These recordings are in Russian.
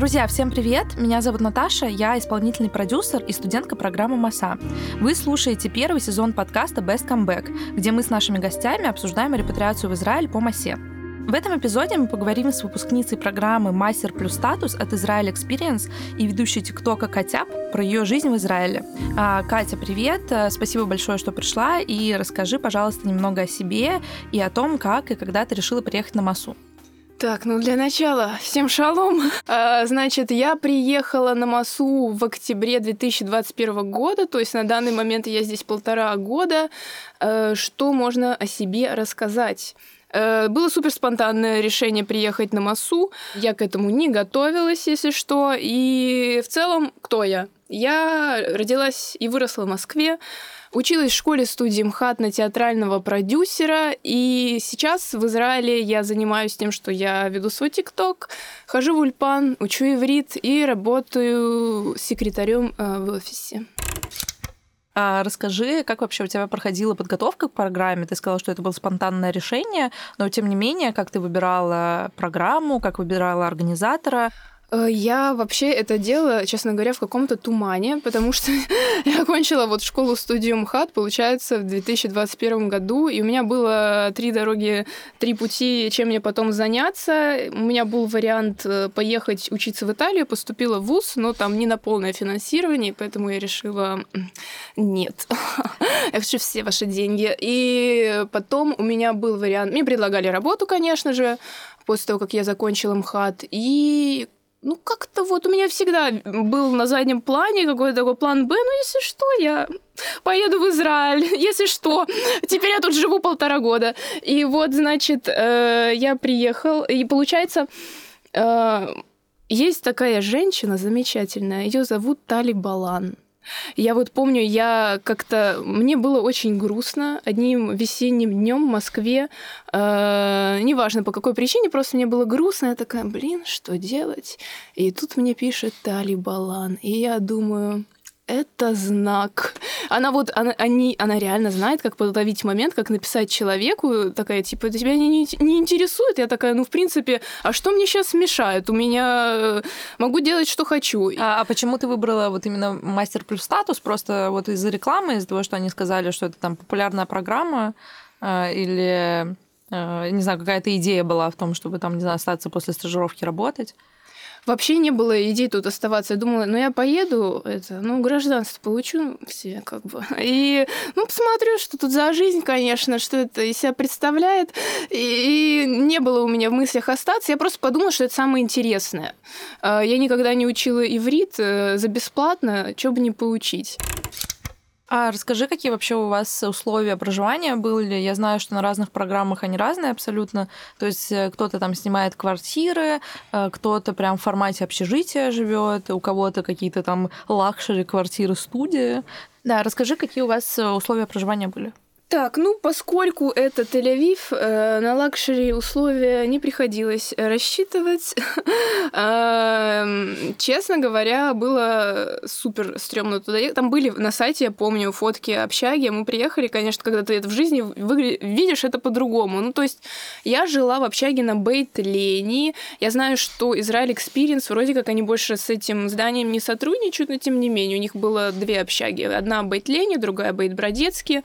Друзья, всем привет! Меня зовут Наташа, я исполнительный продюсер и студентка программы МАСА. Вы слушаете первый сезон подкаста Best Comeback, где мы с нашими гостями обсуждаем репатриацию в Израиль по МАСе. В этом эпизоде мы поговорим с выпускницей программы «Мастер плюс статус» от Израиль Experience и ведущей ТикТока Катя про ее жизнь в Израиле. А, Катя, привет! Спасибо большое, что пришла. И расскажи, пожалуйста, немного о себе и о том, как и когда ты решила приехать на МАСУ. Так, ну для начала, всем шалом. А, значит, я приехала на МАСУ в октябре 2021 года, то есть на данный момент я здесь полтора года. А, что можно о себе рассказать? А, было супер спонтанное решение приехать на МАСУ. Я к этому не готовилась, если что. И в целом, кто я? Я родилась и выросла в Москве. Училась в школе студии МХАТ на театрального продюсера, и сейчас в Израиле я занимаюсь тем, что я веду свой ТикТок, хожу в Ульпан, учу иврит и работаю секретарем э, в офисе. А расскажи, как вообще у тебя проходила подготовка к программе? Ты сказала, что это было спонтанное решение, но тем не менее, как ты выбирала программу, как выбирала организатора? Э, я вообще это делала, честно говоря, в каком-то тумане, потому что я окончила вот школу-студию МХАТ, получается, в 2021 году, и у меня было три дороги, три пути, чем мне потом заняться. У меня был вариант э, поехать учиться в Италию, поступила в ВУЗ, но там не на полное финансирование, поэтому я решила, нет, я хочу все ваши деньги. И потом у меня был вариант, мне предлагали работу, конечно же, после того, как я закончила МХАТ, и ну, как-то вот у меня всегда был на заднем плане какой-то такой план Б, ну, если что, я поеду в Израиль, если что. Теперь я тут живу полтора года. И вот, значит, э, я приехал, и получается, э, есть такая женщина замечательная, ее зовут Тали Балан. Я вот помню, я как-то... Мне было очень грустно одним весенним днем в Москве. Э, неважно по какой причине, просто мне было грустно. Я такая, блин, что делать? И тут мне пишет Тали Балан. И я думаю, это знак. Она вот, она, они, она реально знает, как подловить момент, как написать человеку, такая, типа, это тебя не, не, интересует? Я такая, ну, в принципе, а что мне сейчас мешает? У меня... Э, могу делать, что хочу. А, а почему ты выбрала вот именно мастер плюс статус? Просто вот из-за рекламы, из-за того, что они сказали, что это там популярная программа, э, или, э, не знаю, какая-то идея была в том, чтобы там, не знаю, остаться после стажировки работать? Вообще не было идей тут оставаться. Я думала, ну я поеду, это, ну, гражданство получу все, как бы. И, ну, посмотрю, что тут за жизнь, конечно, что это из себя представляет. И, и не было у меня в мыслях остаться. Я просто подумала, что это самое интересное. А, я никогда не учила иврит э, за бесплатно, что бы не получить. А расскажи, какие вообще у вас условия проживания были? Я знаю, что на разных программах они разные абсолютно. То есть э, кто-то там снимает квартиры, э, кто-то прям в формате общежития живет, у кого-то какие-то там luxury квартиры, студии. Да, расскажи, какие у вас э, условия проживания были? Так, ну, поскольку это Тель-Авив, э, на luxury условия не приходилось рассчитывать. Эм, честно говоря, было супер стрёмно туда Там были на сайте, я помню, фотки общаги. Мы приехали, конечно, когда ты это в жизни видишь это по-другому. Ну, то есть я жила в общаге на Бейт-Лени. Я знаю, что Израиль Experience, вроде как они больше с этим зданием не сотрудничают, но тем не менее, у них было две общаги. Одна Бейт-Лени, другая Бейт-Бродецкий.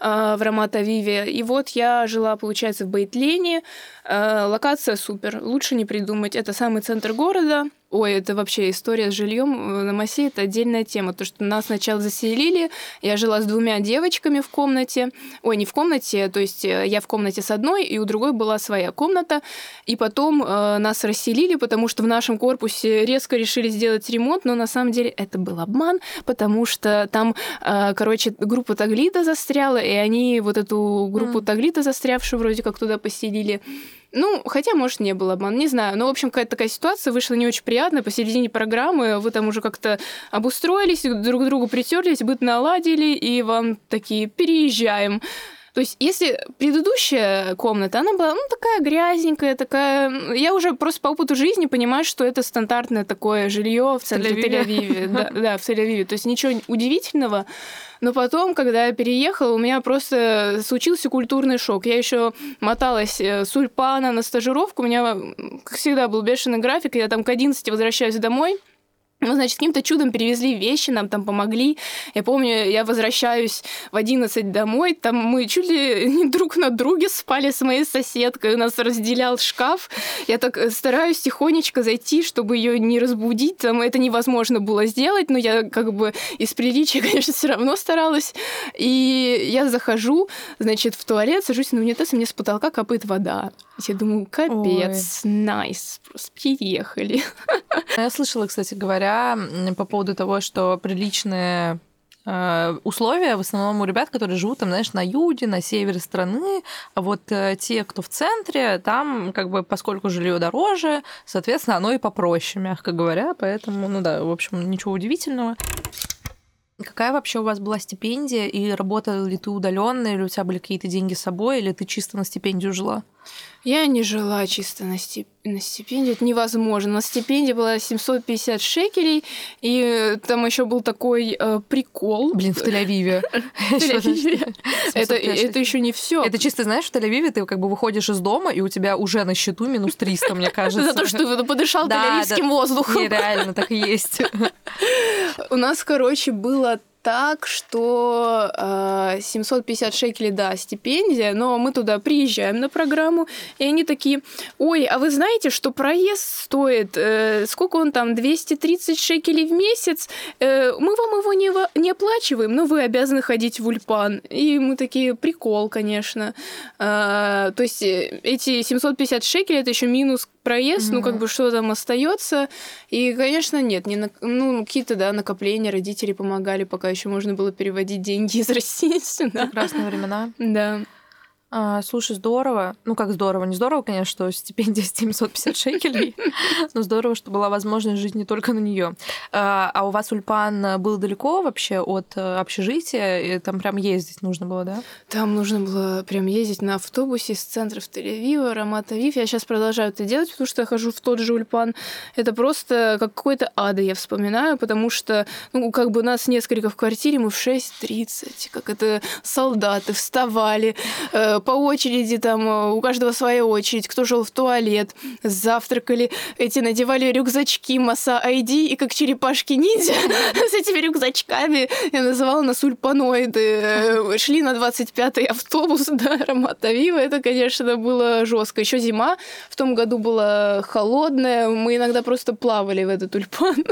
Э, в Рамат-Авиве. И вот я жила, получается, в Бейтлене. Э, локация супер, лучше не придумать. Это самый центр города. Ой, это вообще история с жильем на Масе, это отдельная тема. То, что нас сначала заселили, я жила с двумя девочками в комнате. Ой, не в комнате, то есть э, я в комнате с одной, и у другой была своя комната. И потом э, нас расселили, потому что в нашем корпусе резко решили сделать ремонт, но на самом деле это был обман, потому что там, э, короче, группа Таглита застряла, и они вот эту группу mm. Таглита застрявшую вроде как туда поселили. Ну, хотя, может, не было обман, не знаю. Но, в общем, какая-то такая ситуация вышла не очень приятная. Посередине программы вы там уже как-то обустроились, друг к другу притерлись, быт наладили, и вам такие, переезжаем. То есть, если предыдущая комната, она была, ну, такая грязненькая, такая... Я уже просто по опыту жизни понимаю, что это стандартное такое жилье в центре Тель-Авиве. Да, да, в Тель-Авиве. То есть, ничего удивительного. Но потом, когда я переехала, у меня просто случился культурный шок. Я еще моталась э, с Ульпана на стажировку. У меня, как всегда, был бешеный график. Я там к 11 возвращаюсь домой. Мы, значит, каким-то чудом перевезли вещи, нам там помогли. Я помню, я возвращаюсь в 11 домой, там мы чуть ли не друг на друге спали с моей соседкой, у нас разделял шкаф. Я так э, стараюсь тихонечко зайти, чтобы ее не разбудить, там это невозможно было сделать, но я как бы из приличия, конечно, все равно старалась. И я захожу, значит, в туалет, сажусь на унитаз, и мне с потолка капает вода. Я думаю, капец, найс, nice, просто переехали. Я слышала, кстати говоря, по поводу того, что приличные э, условия в основном у ребят, которые живут там, знаешь, на юге, на севере страны, а вот э, те, кто в центре, там как бы поскольку жилье дороже, соответственно, оно и попроще, мягко говоря, поэтому, ну да, в общем, ничего удивительного. Какая вообще у вас была стипендия, и работала ли ты удаленно, или у тебя были какие-то деньги с собой, или ты чисто на стипендию жила? Я не жила чисто на, стип... на стипендию, это невозможно. На стипендии была 750 шекелей, и там еще был такой э, прикол. Блин, в Тель-Авиве. Это, это еще не все. Это чисто, знаешь, в Тель-Авиве ты как бы выходишь из дома, и у тебя уже на счету минус 300, мне кажется. За то, что ты подышал тель-авивским воздухом. Нереально, так и есть. У нас, короче, было так, что э, 750 шекелей, да, стипендия, но мы туда приезжаем на программу, и они такие, ой, а вы знаете, что проезд стоит, э, сколько он там, 230 шекелей в месяц, э, мы вам его не, не оплачиваем, но вы обязаны ходить в Ульпан. И мы такие, прикол, конечно. Э, то есть э, эти 750 шекелей, это еще минус проезд, mm-hmm. ну, как бы что там остается. И, конечно, нет, не на... ну, какие-то, да, накопления родители помогали, пока еще можно было переводить деньги из России сюда. Прекрасные времена. Да. А, слушай, здорово. Ну, как здорово. Не здорово, конечно, что стипендия 750 шекелей, но здорово, что была возможность жить не только на нее. А, а у вас Ульпан был далеко вообще от э, общежития? И там прям ездить нужно было, да? Там нужно было прям ездить на автобусе из центра в Тель-Авив, Рамат-Авив. Я сейчас продолжаю это делать, потому что я хожу в тот же Ульпан. Это просто как какой-то ада, я вспоминаю, потому что, ну, как бы нас несколько в квартире, мы в 6.30, как это солдаты вставали, э, по очереди, там э, у каждого своя очередь, кто жил в туалет, завтракали, эти надевали рюкзачки Маса ID, и как черепашки-ниндзя с этими рюкзачками, я называла нас ульпаноиды, э, шли на 25-й автобус до аромата Вива, это, конечно, было жестко. Еще зима. В том году была холодная, мы иногда просто плавали в этот ульпан.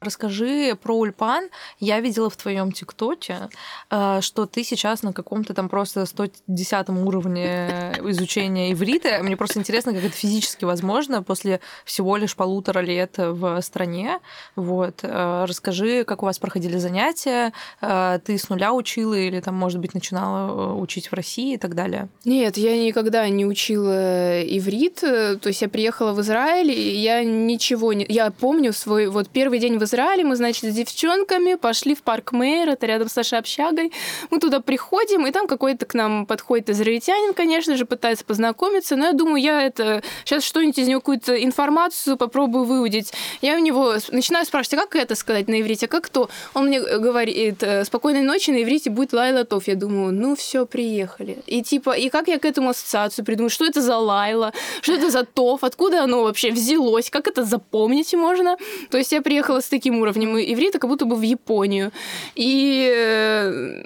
Расскажи про Ульпан. Я видела в твоем ТикТоке, э, что ты сейчас на каком-то там просто 110 уровне изучения иврита. Мне просто интересно, как это физически возможно после всего лишь полутора лет в стране. Вот. Э, расскажи, как у вас проходили занятия. Э, ты с нуля учила или там, может быть, начинала учить в России и так далее? Нет, я никогда не учила иврит. То есть я приехала в Израиль, и я ничего не... Я помню свой вот первый день в Израиле, мы, значит, с девчонками пошли в парк Мэйр, это рядом с нашей общагой. Мы туда приходим, и там какой-то к нам подходит израильтянин, конечно же, пытается познакомиться, но я думаю, я это сейчас что-нибудь из него какую-то информацию попробую выудить. Я у него начинаю спрашивать, а как это сказать на иврите, а как то? Он мне говорит, «Э, спокойной ночи на иврите будет Лайла Тов. Я думаю, ну все, приехали. И типа, и как я к этому ассоциацию придумаю, что это за Лайла, что это за Тов, откуда оно вообще взялось, как это запомнить можно. То есть я приехала с таким уровнем иврита, как будто бы в Японию. И э,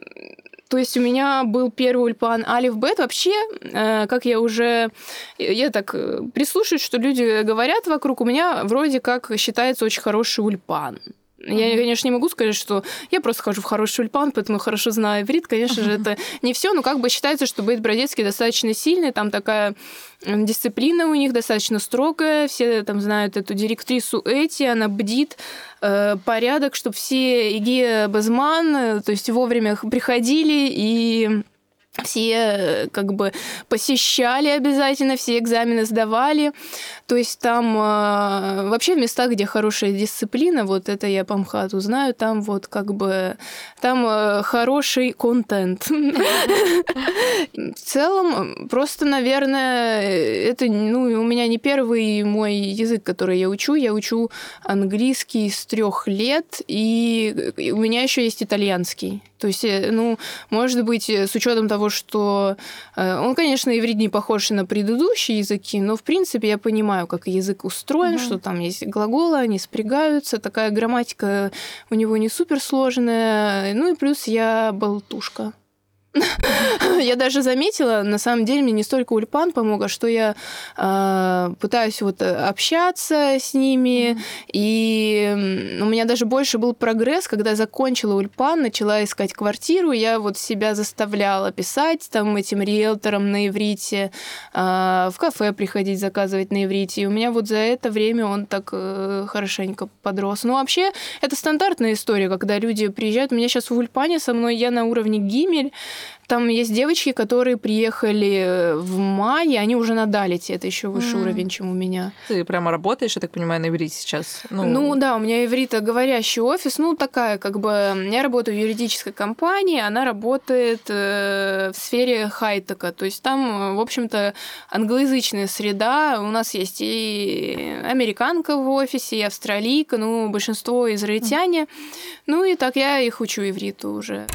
то есть у меня был первый ульпан Алиф Бет. Вообще, э, как я уже... Я так э, прислушаюсь, что люди говорят вокруг, у меня вроде как считается очень хороший ульпан. Я, конечно, не могу сказать, что я просто хожу в хороший ульпан, поэтому хорошо знаю иврит. Конечно же, это не все, но как бы считается, что Бейт Бродецкий достаточно сильный, там такая дисциплина у них достаточно строгая, все там знают эту директрису Эти, она бдит э, порядок, чтобы все Иге Базман, э, то есть вовремя приходили и все как бы посещали обязательно, все экзамены сдавали. То есть там э, вообще в местах, где хорошая дисциплина, вот это я по МХАТу знаю, там вот как бы там э, хороший контент. В целом, просто, наверное, это ну, у меня не первый мой язык, который я учу. Я учу английский с трех лет, и у меня еще есть итальянский. То есть, э, ну, может быть, с учетом того, что он, конечно, иврит не похож на предыдущие языки, но, в принципе, я понимаю, как язык устроен, угу. что там есть глаголы, они спрягаются, такая грамматика у него не суперсложная. Ну и плюс я болтушка. Я даже заметила, на самом деле, мне не столько Ульпан помог, а что я э, пытаюсь вот общаться с ними, и у меня даже больше был прогресс, когда закончила Ульпан, начала искать квартиру, я вот себя заставляла писать там этим риэлторам на иврите, э, в кафе приходить заказывать на иврите, и у меня вот за это время он так э, хорошенько подрос. Ну, вообще, это стандартная история, когда люди приезжают, у меня сейчас в Ульпане со мной, я на уровне Гимель, там есть девочки, которые приехали в мае, они уже на Далите, это еще выше mm. уровень, чем у меня. Ты прямо работаешь, я так понимаю, на иврите сейчас? Ну, ну да, у меня ивритоговорящий офис, ну такая как бы... Я работаю в юридической компании, она работает э, в сфере хайтека, то есть там, в общем-то, англоязычная среда, у нас есть и американка в офисе, и австралийка, ну, большинство израильтяне, mm. ну и так я их учу ивриту уже.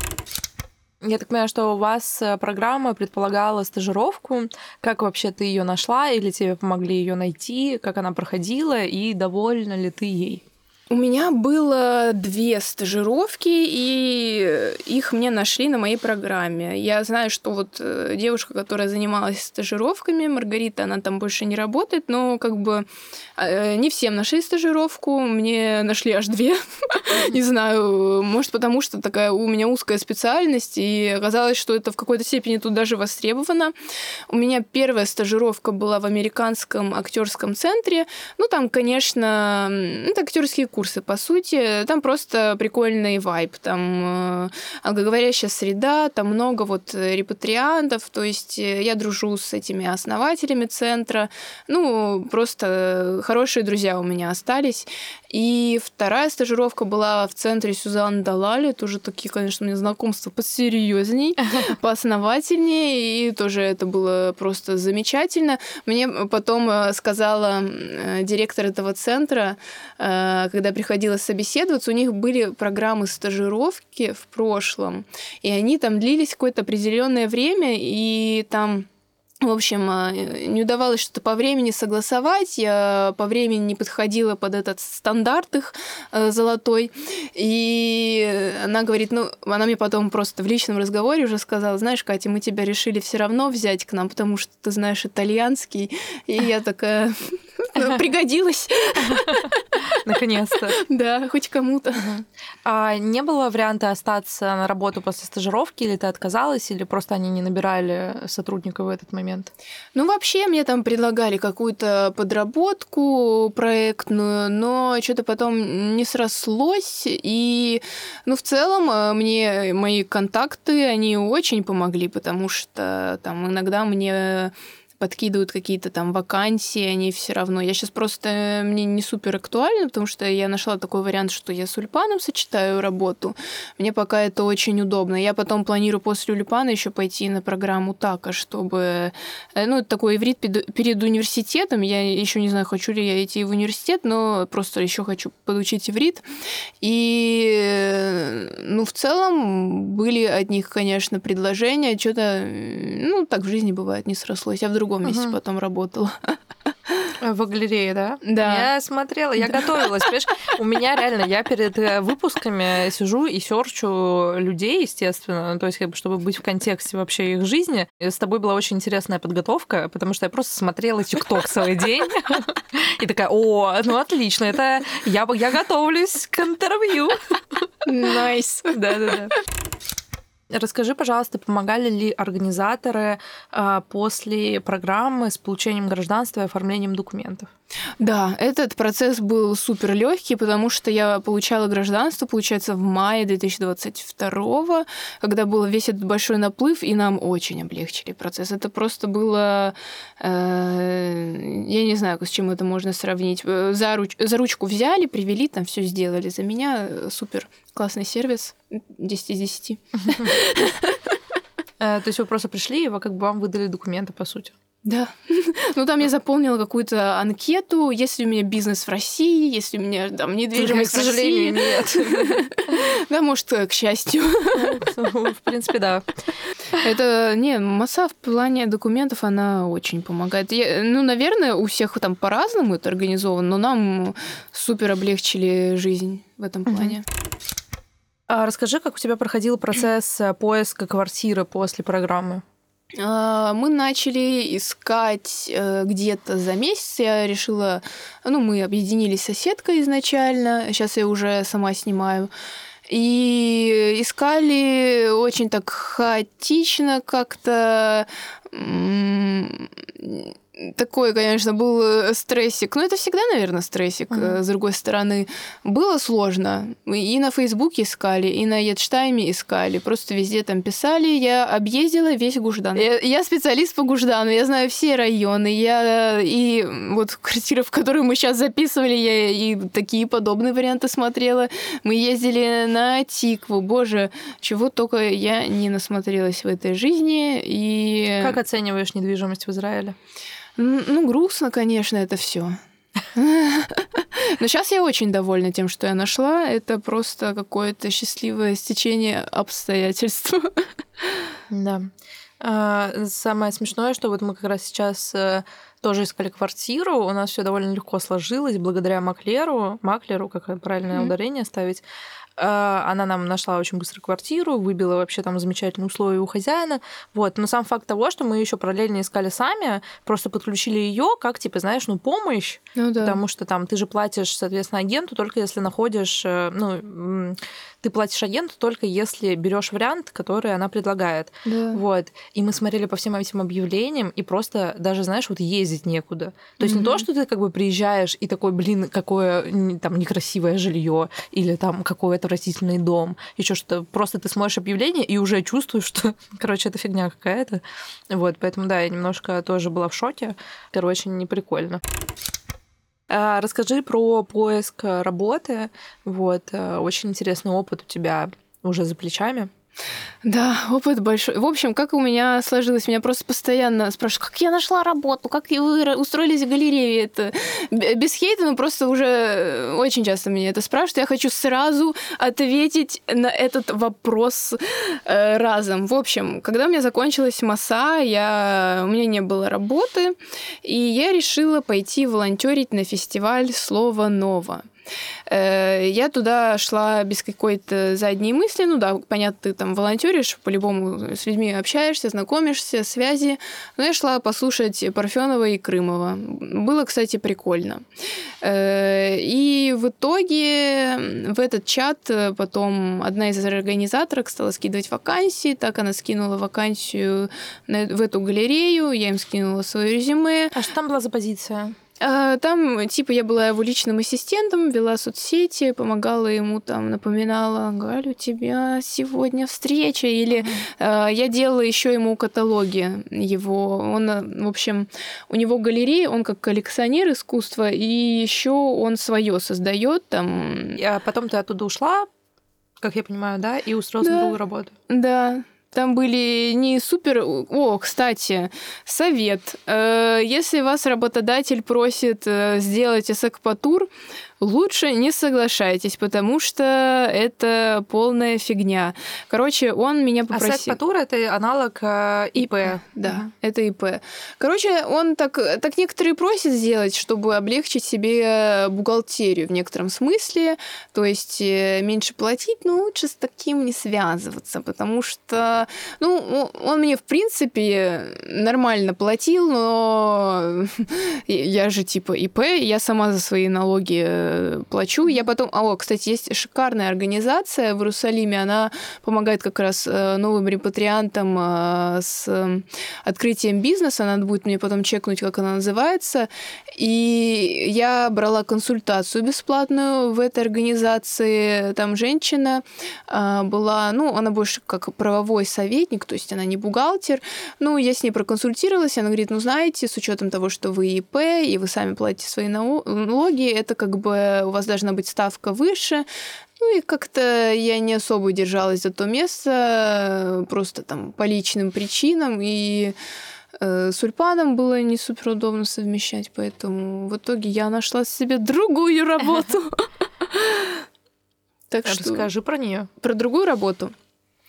Я так понимаю, что у вас э, программа предполагала стажировку. Как вообще ты ее нашла или тебе помогли ее найти? Как она проходила и довольна ли ты ей? У меня было две стажировки, и их мне нашли на моей программе. Я знаю, что вот э, девушка, которая занималась стажировками, Маргарита, она там больше не работает, но как бы э, не всем нашли стажировку, мне нашли аж две. Не знаю, может потому что такая у меня узкая специальность, и оказалось, что это в какой-то степени тут даже востребовано. У меня первая стажировка была в американском актерском центре. Ну, там, конечно, это актерские курсы, по сути. Там просто прикольный вайб, там э, алгоговорящая среда, там много вот репатриантов, то есть э, я дружу с этими основателями центра, ну, просто хорошие друзья у меня остались. И вторая стажировка была в центре Сюзан Далали, тоже такие, конечно, у меня знакомства посерьезней, поосновательнее, и тоже это было просто замечательно. Мне потом э, сказала директор этого центра, когда когда приходилось собеседоваться, у них были программы стажировки в прошлом, и они там длились какое-то определенное время, и там в общем, а, не удавалось что-то по времени согласовать, я по времени не подходила под этот стандарт их э, золотой. И она говорит, ну, она мне потом просто в личном разговоре уже сказала, знаешь, Катя, мы тебя решили все равно взять к нам, потому что ты знаешь итальянский. И я такая, ну, пригодилась. Наконец-то. Да, хоть кому-то. А не было варианта остаться на работу после стажировки, или ты отказалась, или просто они не набирали сотрудников в этот момент? Ну, вообще, мне там предлагали какую-то подработку проектную, но что-то потом не срослось, и, ну, в целом, э, мне мои контакты, они очень помогли, потому что там иногда мне подкидывают какие-то там вакансии, они все равно. Я сейчас просто мне не супер актуально, потому что я нашла такой вариант, что я с Ульпаном сочетаю работу. Мне пока это очень удобно. Я потом планирую после Ульпана еще пойти на программу ТАКа, чтобы... Э, ну, это такой иврит перед университетом. Я еще не знаю, хочу ли я идти в университет, но просто еще хочу подучить иврит. И, э, ну, в целом были от них, конечно, предложения. Что-то, ну, так в жизни бывает, не срослось. Я вдруг другом месте угу. потом работала. В галерее, да? Да. Я смотрела, я да. готовилась. Понимаешь? У меня реально, я перед э, выпусками сижу и серчу людей, естественно, ну, то есть, как бы, чтобы быть в контексте вообще их жизни. И с тобой была очень интересная подготовка, потому что я просто смотрела TikTok целый день и такая, о, ну отлично, это я, я готовлюсь к интервью. Nice. Да-да-да. Расскажи, пожалуйста, помогали ли организаторы а, после программы с получением гражданства и оформлением документов? Да, этот процесс был супер легкий, потому что я получала гражданство, получается, в мае 2022, когда был весь этот большой наплыв, и нам очень облегчили процесс. Это просто было, э, я не знаю, с чем это можно сравнить. Э, за, руч, за ручку взяли, привели, там все сделали. За меня э, супер классный сервис, 10 из 10. То есть вы просто пришли, и как бы вам выдали документы, по сути? Да. Ну, там я заполнила какую-то анкету, если у меня бизнес в России, если у меня там недвижимость в России. нет. Да, может, к счастью. Ну, в принципе, да. Это, не, масса в плане документов, она очень помогает. Я, ну, наверное, у всех там по-разному это организовано, но нам супер облегчили жизнь в этом плане. А расскажи, как у тебя проходил процесс э, поиска квартиры после программы? А, мы начали искать э, где-то за месяц. Я решила, ну, мы объединились с соседкой изначально. Сейчас я уже сама снимаю. И искали очень так хаотично как-то такой, конечно, был э, стрессик. Но это всегда, наверное, стрессик. Uh-huh. С другой стороны, было сложно. И на Фейсбуке искали, и на Едштайме искали. Просто везде там писали. Я объездила весь Гуждан. Я, я специалист по Гуждану. Я знаю все районы. Я и вот квартира, в которой мы сейчас записывали, я и такие подобные варианты смотрела. Мы ездили на Тикву. Боже, чего только я не насмотрелась в этой жизни. И... Как оцениваешь недвижимость в Израиле? Ну, грустно, конечно, это все. Но сейчас я очень довольна тем, что я нашла. Это просто какое-то счастливое стечение обстоятельств. Да. А, самое смешное, что вот мы как раз сейчас э, тоже искали квартиру, у нас все довольно легко сложилось благодаря маклеру, маклеру, как правильное ударение ставить. А, она нам нашла очень быстро квартиру, выбила вообще там замечательные условия у хозяина. Вот. Но сам факт того, что мы еще параллельно искали сами, просто подключили ее как, типа, знаешь, ну, помощь. Ну, да. Потому что там ты же платишь, соответственно, агенту только если находишь, э, ну, ты платишь агенту только если берешь вариант, который она предлагает. Да. Вот. И мы смотрели по всем этим объявлениям, и просто даже, знаешь, вот ездить некуда. То есть mm-hmm. не то, что ты как бы приезжаешь и такой, блин, какое там некрасивое жилье или там какой отвратительный дом, еще что-то. Просто ты смотришь объявление и уже чувствуешь, что, короче, это фигня какая-то. Вот, поэтому, да, я немножко тоже была в шоке. Короче, не прикольно. А, расскажи про поиск работы. Вот, э, очень интересный опыт у тебя уже за плечами. Да, опыт большой. В общем, как у меня сложилось, меня просто постоянно спрашивают, как я нашла работу, как вы устроились в галерее. Это без хейта, но просто уже э, очень часто меня это спрашивают. Я хочу сразу ответить на этот вопрос э, разом. В общем, когда у меня закончилась МАСА, я... у меня не было работы, и я решила пойти волонтерить на фестиваль «Слово ново». Э, я туда шла без какой-то задней мысли. Ну да, понятно, ты там волонтеришь, по-любому с людьми общаешься, знакомишься, связи. Но я шла послушать Парфенова и Крымова. Было, кстати, прикольно. Э, и в итоге в этот чат потом одна из организаторок стала скидывать вакансии. Так она скинула вакансию в эту галерею, я им скинула свое резюме. А что там была за позиция? А, там, типа, я была его личным ассистентом, вела соцсети, помогала ему, там, напоминала, Галь, у тебя сегодня встреча, или mm-hmm. я делала еще ему каталоги его. Он, э, в общем, у него галерея, он как коллекционер искусства, и еще он свое создает там. А потом ты оттуда ушла, как я понимаю, да, и устроилась да. на другую работу. Да, там были не супер... О, кстати, совет. Э, если вас работодатель просит э, сделать эсэкпатур, лучше не соглашайтесь, потому что это полная фигня. Короче, он меня а попросил... А Сет это аналог э, ИП. ИП. Да, mm-hmm. это ИП. Короче, он так, так некоторые просят сделать, чтобы облегчить себе бухгалтерию в некотором смысле, то есть э, меньше платить, но лучше с таким не связываться, потому что, ну, он мне, в принципе, нормально платил, но я же типа ИП, я сама за свои налоги э, плачу. Я потом... О, кстати, есть шикарная организация в Иерусалиме, она помогает как раз э, новым репатриантам э, с открытием бизнеса. Надо будет мне потом чекнуть, как она называется. И я брала консультацию бесплатную в этой организации. Там женщина была, ну, она больше как правовой советник, то есть она не бухгалтер. Ну, я с ней проконсультировалась, она говорит, ну, знаете, с учетом того, что вы ИП, и вы сами платите свои налоги, это как бы у вас должна быть ставка выше, ну и как-то я не особо держалась за то место, просто там по личным причинам, и э, с Ульпаном было не супер удобно совмещать, поэтому в итоге я нашла себе другую работу. Так что расскажи про нее. Про другую работу.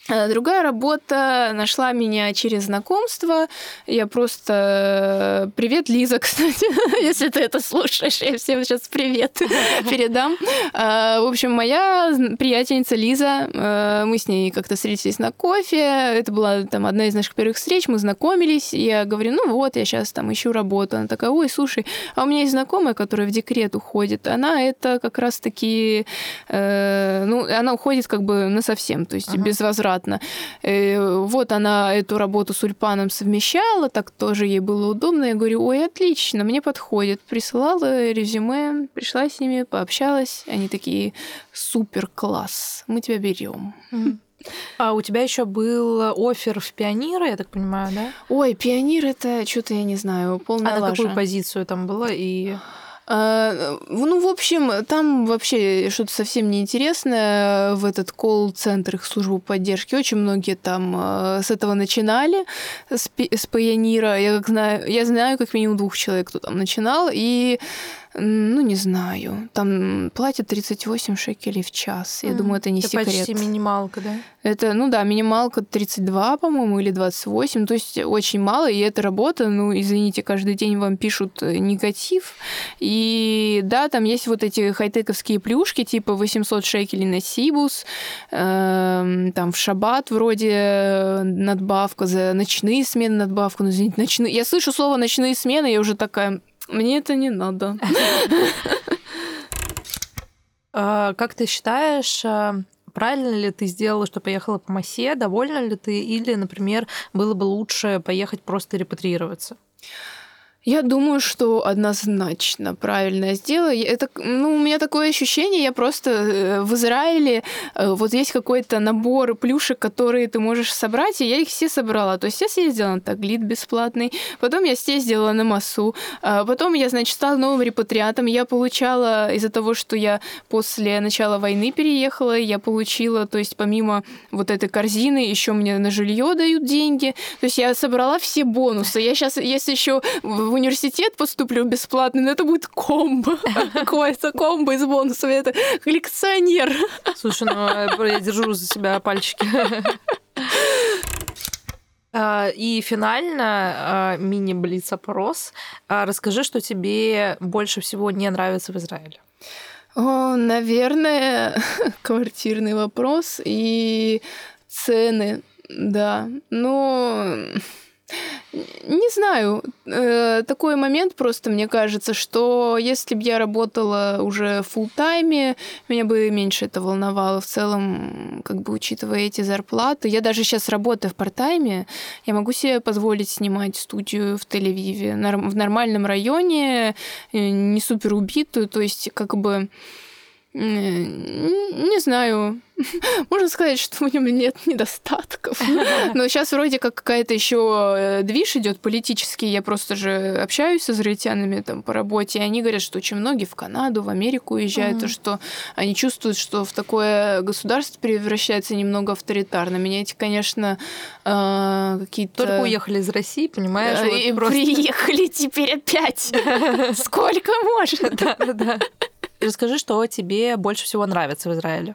Э, другая работа нашла меня через знакомство. Я просто... Привет, Лиза, кстати, если ты это слушаешь. Я всем сейчас привет передам. Э, в общем, моя приятельница Лиза, э, мы с ней как-то встретились на кофе. Это была там одна из наших первых встреч. Мы знакомились. Я говорю, ну вот, я сейчас там ищу работу. Она такая, ой, слушай, а у меня есть знакомая, которая в декрет уходит. Она это как раз-таки... Ну, она уходит как бы на совсем, то есть без возврата обратно. Э, вот она эту работу с Ульпаном совмещала, так тоже ей было удобно. Я говорю, ой, отлично, мне подходит. Присылала резюме, пришла с ними, пообщалась. Они такие, супер класс, мы тебя берем. А у тебя еще был офер в пионеры, я так понимаю, да? Ой, пионер это что-то я не знаю, полная А лажа. на какую позицию там было и ну, в общем, там вообще что-то совсем неинтересное в этот колл-центр их службу поддержки. Очень многие там а, с этого начинали, с, с Пайонира. Я, как знаю, я знаю как минимум двух человек, кто там начинал. И ну, не знаю. Там платят 38 шекелей в час. Я mm. думаю, это не это секрет. почти минималка, да? Это, ну да, минималка 32, по-моему, или 28. То есть очень мало, и эта работа, ну, извините, каждый день вам пишут э, негатив. И да, там есть вот эти хай-тековские плюшки, типа 800 шекелей на Сибус, э, там в шаббат вроде э, надбавка, за ночные смены надбавка. Ну, извините, ночные... Я слышу слово «ночные смены», я уже такая мне это не надо. А, как ты считаешь, а, правильно ли ты сделала, что поехала по Массе? Довольна ли ты? Или, например, было бы лучше поехать просто репатриироваться? Я думаю, что однозначно правильно сделала. Это, ну, у меня такое ощущение, я просто э, в Израиле, э, вот есть какой-то набор плюшек, которые ты можешь собрать, и я их все собрала. То есть я съездила на Таглит бесплатный, потом я съездила на Масу, а потом я, значит, стала новым репатриатом, я получала из-за того, что я после начала войны переехала, я получила, то есть помимо вот этой корзины, еще мне на жилье дают деньги, то есть я собрала все бонусы. Я сейчас, если еще в университет поступлю бесплатно, но это будет комбо. Какое-то комбо из бонусов. Это коллекционер. Слушай, ну я держу за себя пальчики. А, и финально а, мини-блиц-опрос. А, расскажи, что тебе больше всего не нравится в Израиле. О, наверное, квартирный вопрос и цены, да. Но не знаю. Э, такой момент просто, мне кажется, что если бы я работала уже в тайме меня бы меньше это волновало. В целом, как бы учитывая эти зарплаты, я даже сейчас работаю в партайме, я могу себе позволить снимать студию в Тель-Авиве в нормальном районе, э, не супер убитую, то есть как бы не знаю. Можно сказать, что у него нет недостатков. Но сейчас вроде как какая-то еще э, движ идет политический. Я просто же общаюсь с израильтянами там по работе, и они говорят, что очень многие в Канаду, в Америку уезжают, mm-hmm. что они чувствуют, что в такое государство превращается немного авторитарно. Меня эти, конечно, э, какие-то... Только уехали из России, понимаешь? И приехали теперь опять. Сколько можно? Да, да. Расскажи, что тебе больше всего нравится в Израиле.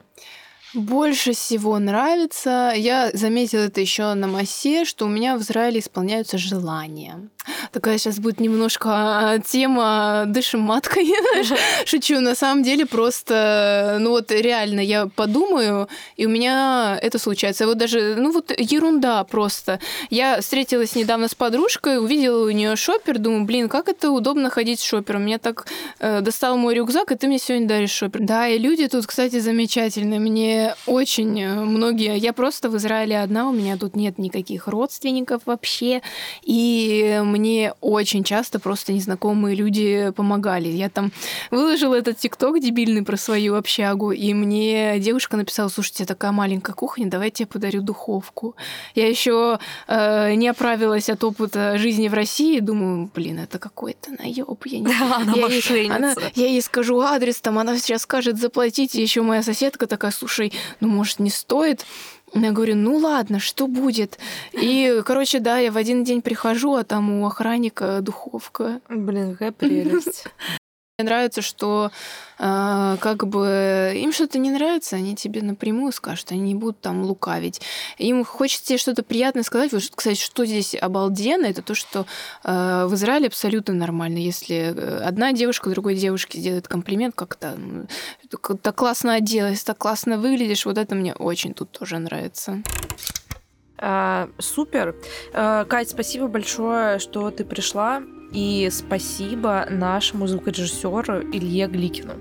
Больше всего нравится, я заметила это еще на массе, что у меня в Израиле исполняются желания. Такая сейчас будет немножко а, тема «дышим маткой». Шучу, на самом деле просто, ну вот реально, я подумаю, и у меня это случается. Вот даже, ну вот ерунда просто. Я встретилась недавно с подружкой, увидела у нее шопер, думаю, блин, как это удобно ходить с шопером. Меня так э, достал мой рюкзак, и ты мне сегодня даришь шопер. Да, и люди тут, кстати, замечательные. Мне очень э, многие... Я просто в Израиле одна, у меня тут нет никаких родственников вообще, и мне очень часто просто незнакомые люди помогали. Я там выложила этот тикток дебильный про свою общагу, и мне девушка написала, слушайте, такая маленькая кухня, давайте я подарю духовку. Я еще э, не оправилась от опыта жизни в России, думаю, блин, это какой-то наеб. Я, не... да, она я, ей, она, я ей скажу адрес, там она сейчас скажет заплатить, и еще моя соседка такая, слушай, ну может не стоит? Я говорю, ну ладно, что будет? И, короче, да, я в один день прихожу, а там у охранника духовка. Блин, какая прелесть. Мне нравится, что э, как бы им что-то не нравится, они тебе напрямую скажут, они не будут там лукавить. Им хочется тебе что-то приятное сказать. Вот, кстати, что здесь обалденно, это то, что э, в Израиле абсолютно нормально. Если одна девушка другой девушке сделает комплимент, как-то так классно оделась, так классно выглядишь, вот это мне очень тут тоже нравится. А, супер. А, Кать, спасибо большое, что ты пришла. И спасибо нашему звукорежиссеру Илье Гликину.